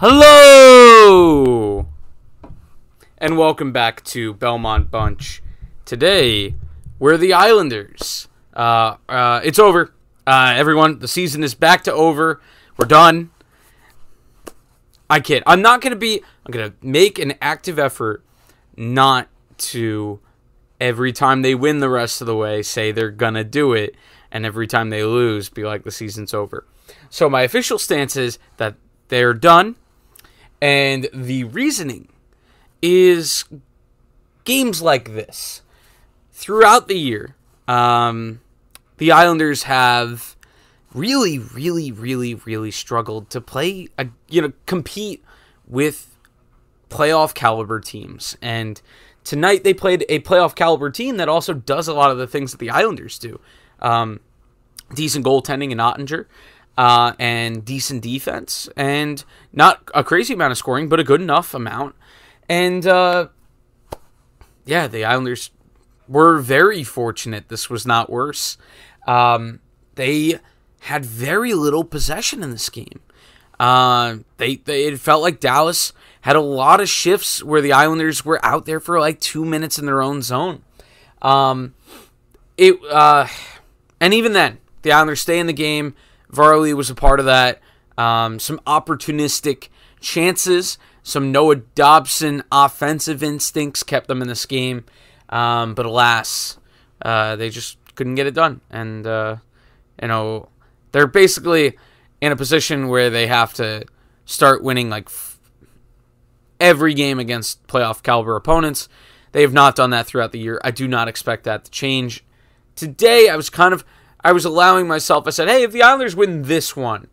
Hello! And welcome back to Belmont Bunch. Today, we're the Islanders. Uh, uh, it's over. Uh, everyone, the season is back to over. We're done. I kid. I'm not going to be. I'm going to make an active effort not to, every time they win the rest of the way, say they're going to do it. And every time they lose, be like, the season's over. So my official stance is that they're done. And the reasoning is games like this. Throughout the year, um, the Islanders have really, really, really, really struggled to play, a, you know, compete with playoff caliber teams. And tonight they played a playoff caliber team that also does a lot of the things that the Islanders do. Um, decent goaltending in Oettinger. Uh, and decent defense, and not a crazy amount of scoring, but a good enough amount. And uh, yeah, the Islanders were very fortunate. This was not worse. Um, they had very little possession in this game. Uh, they, they it felt like Dallas had a lot of shifts where the Islanders were out there for like two minutes in their own zone. Um, it uh, and even then, the Islanders stay in the game. Varley was a part of that. Um, some opportunistic chances, some Noah Dobson offensive instincts kept them in this game. Um, but alas, uh, they just couldn't get it done. And, uh, you know, they're basically in a position where they have to start winning like f- every game against playoff caliber opponents. They have not done that throughout the year. I do not expect that to change. Today, I was kind of I was allowing myself. I said, "Hey, if the Islanders win this one,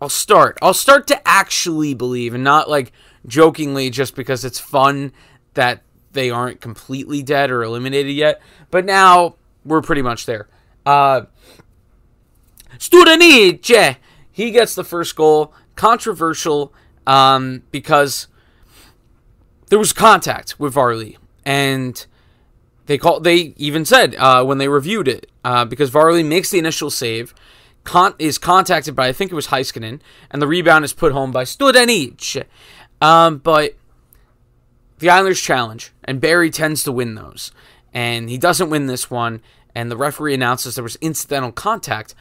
I'll start. I'll start to actually believe, and not like jokingly just because it's fun that they aren't completely dead or eliminated yet. But now we're pretty much there. Uh, Studenic, he gets the first goal. Controversial um, because there was contact with Varley, and they call. They even said uh, when they reviewed it uh, because Varley makes the initial save, con- is contacted by I think it was Heiskanen, and the rebound is put home by Studenic. Um, but the Islanders challenge, and Barry tends to win those, and he doesn't win this one, and the referee announces there was incidental contact.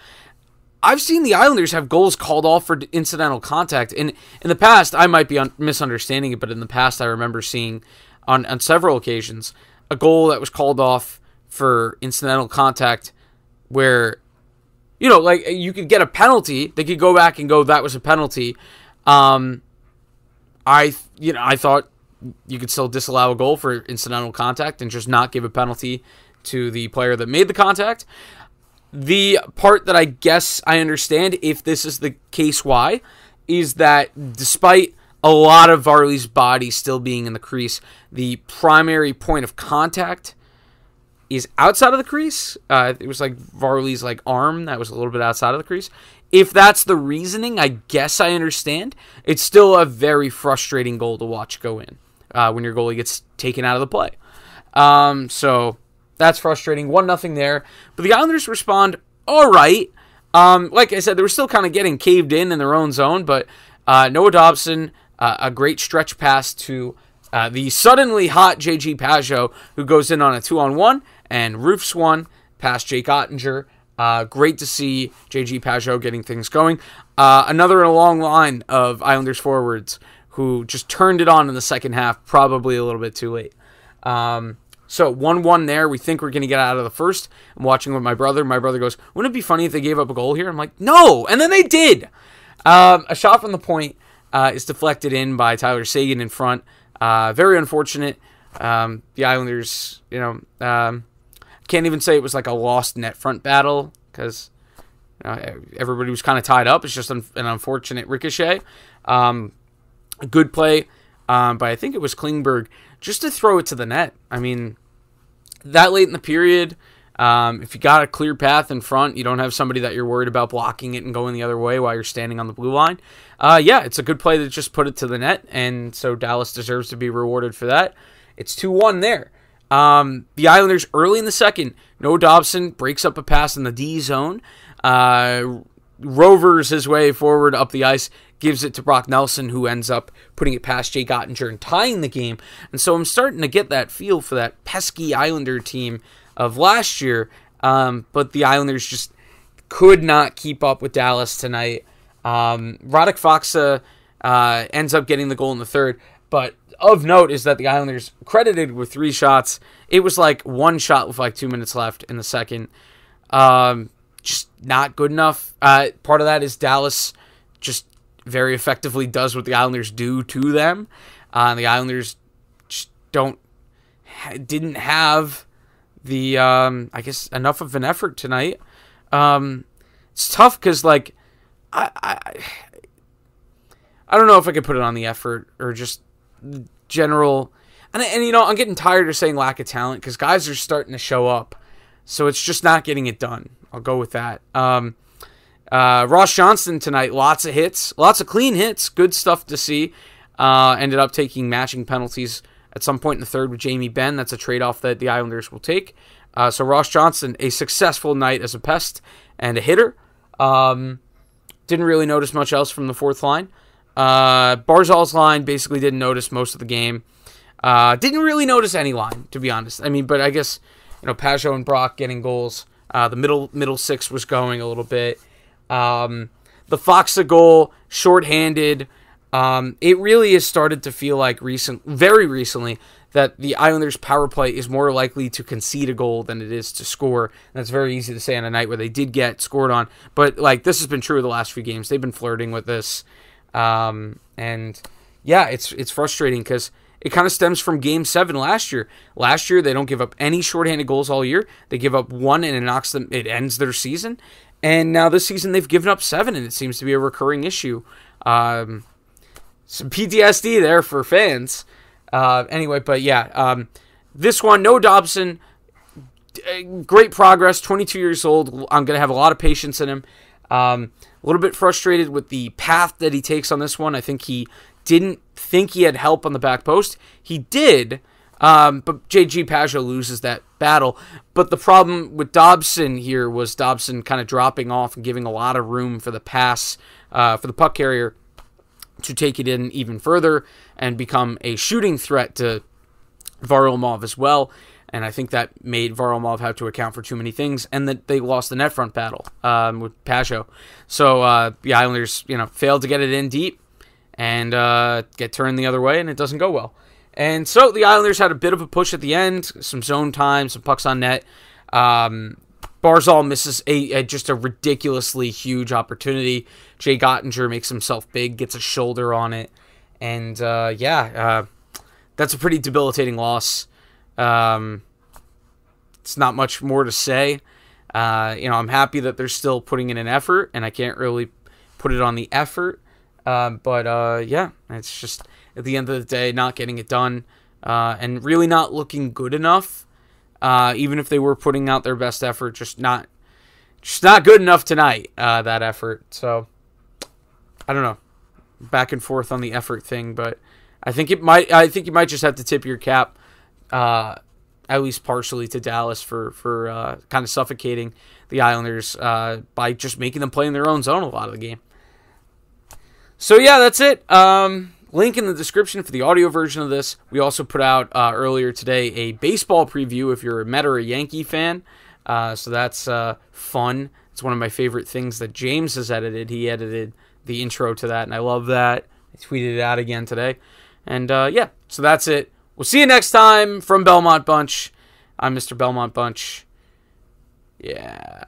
I've seen the Islanders have goals called off for incidental contact. In in the past, I might be un- misunderstanding it, but in the past, I remember seeing on on several occasions a goal that was called off for incidental contact, where you know, like you could get a penalty. They could go back and go, that was a penalty. Um, I you know I thought you could still disallow a goal for incidental contact and just not give a penalty to the player that made the contact. The part that I guess I understand, if this is the case, why, is that despite a lot of Varley's body still being in the crease, the primary point of contact is outside of the crease. Uh, it was like Varley's like arm that was a little bit outside of the crease. If that's the reasoning, I guess I understand. It's still a very frustrating goal to watch go in uh, when your goalie gets taken out of the play. Um, so that's frustrating. One nothing there, but the Islanders respond all right. Um, like I said, they were still kind of getting caved in in their own zone, but uh, Noah Dobson, uh, a great stretch pass to uh, the suddenly hot JG Pageau, who goes in on a two on one and roofs one past Jake Oettinger. Uh, great to see JG Pageau getting things going. Uh, another in a long line of Islanders forwards who just turned it on in the second half, probably a little bit too late. Um, so 1 1 there. We think we're going to get out of the first. I'm watching with my brother. My brother goes, Wouldn't it be funny if they gave up a goal here? I'm like, No. And then they did. Um, a shot from the point uh, is deflected in by Tyler Seguin in front. Uh, very unfortunate. Um, the Islanders, you know, um, can't even say it was like a lost net front battle because you know, everybody was kind of tied up. It's just an, an unfortunate ricochet. Um, good play, um, but I think it was Klingberg just to throw it to the net. I mean, that late in the period, um, if you got a clear path in front, you don't have somebody that you're worried about blocking it and going the other way while you're standing on the blue line. Uh, yeah, it's a good play to just put it to the net, and so Dallas deserves to be rewarded for that. It's 2 1 there. Um, the Islanders early in the second, Noah Dobson breaks up a pass in the D zone. Uh, rovers his way forward up the ice, gives it to Brock Nelson, who ends up putting it past Jay Oettinger and tying the game. And so I'm starting to get that feel for that pesky Islander team of last year. Um, but the Islanders just could not keep up with Dallas tonight. Um, Radek Faksa uh, ends up getting the goal in the third. But of note is that the Islanders credited with three shots. It was like one shot with like two minutes left in the second. Um, just not good enough. Uh, part of that is Dallas just very effectively does what the Islanders do to them. Uh, the Islanders don't didn't have the um, I guess enough of an effort tonight. Um, it's tough because like I, I I don't know if I could put it on the effort or just general. And, and you know I'm getting tired of saying lack of talent because guys are starting to show up, so it's just not getting it done. I'll go with that. Um, uh, Ross Johnston tonight, lots of hits, lots of clean hits, good stuff to see. Uh, ended up taking matching penalties at some point in the third with Jamie Benn. That's a trade off that the Islanders will take. Uh, so Ross Johnston, a successful night as a pest and a hitter. Um, didn't really notice much else from the fourth line. Uh, Barzal's line basically didn't notice most of the game. Uh, didn't really notice any line, to be honest. I mean, but I guess you know Pageau and Brock getting goals. Uh, the middle middle six was going a little bit. Um, the Faksa goal, shorthanded. Um, it really has started to feel like recent, very recently, that the Islanders' power play is more likely to concede a goal than it is to score. And that's very easy to say on a night where they did get scored on. But like this has been true of the last few games. They've been flirting with this, um, and yeah, it's it's frustrating because it kind of stems from Game Seven last year. Last year they don't give up any shorthanded goals all year. They give up one and it knocks them. It ends their season. And now this season they've given up seven, and it seems to be a recurring issue. Um, some PTSD there for fans. Uh, anyway, but yeah, um, this one, Noah Dobson, great progress. 22 years old. I'm going to have a lot of patience in him. Um, a little bit frustrated with the path that he takes on this one. I think he didn't think he had help on the back post. He did, um, but JG Pageau loses that battle. But the problem with Dobson here was Dobson kind of dropping off and giving a lot of room for the pass uh, for the puck carrier to take it in even further and become a shooting threat to Varlamov as well. And I think that made Varlamov have to account for too many things, and that they lost the net front battle um, with Pageau. So uh, the Islanders, you know, failed to get it in deep and uh, get turned the other way, and it doesn't go well. And so the Islanders had a bit of a push at the end, some zone time, some pucks on net. Um, Barzal misses a, a, just a ridiculously huge opportunity. Jay Oettinger makes himself big, gets a shoulder on it, and uh, yeah, uh, that's a pretty debilitating loss. Um, it's not much more to say. Uh, you know, I'm happy that they're still putting in an effort, and I can't really put it on the effort. Um, but uh, yeah, it's just at the end of the day, not getting it done, uh, and really not looking good enough. Uh, even if they were putting out their best effort, just not, just not good enough tonight. Uh, that effort. So I don't know, back and forth on the effort thing, but I think it might. I think you might just have to tip your cap, uh, at least partially, to Dallas for for uh, kind of suffocating the Islanders uh, by just making them play in their own zone a lot of the game. So yeah, that's it. Um, Link in the description for the audio version of this. We also put out uh, earlier today a baseball preview if you're a Met or a Yankee fan. Uh, so that's uh, fun. It's one of my favorite things that James has edited. He edited the intro to that, and I love that. I tweeted it out again today. And uh, yeah, so that's it. We'll see you next time from Belmont Bunch. I'm Mr. Belmont Bunch. Yeah.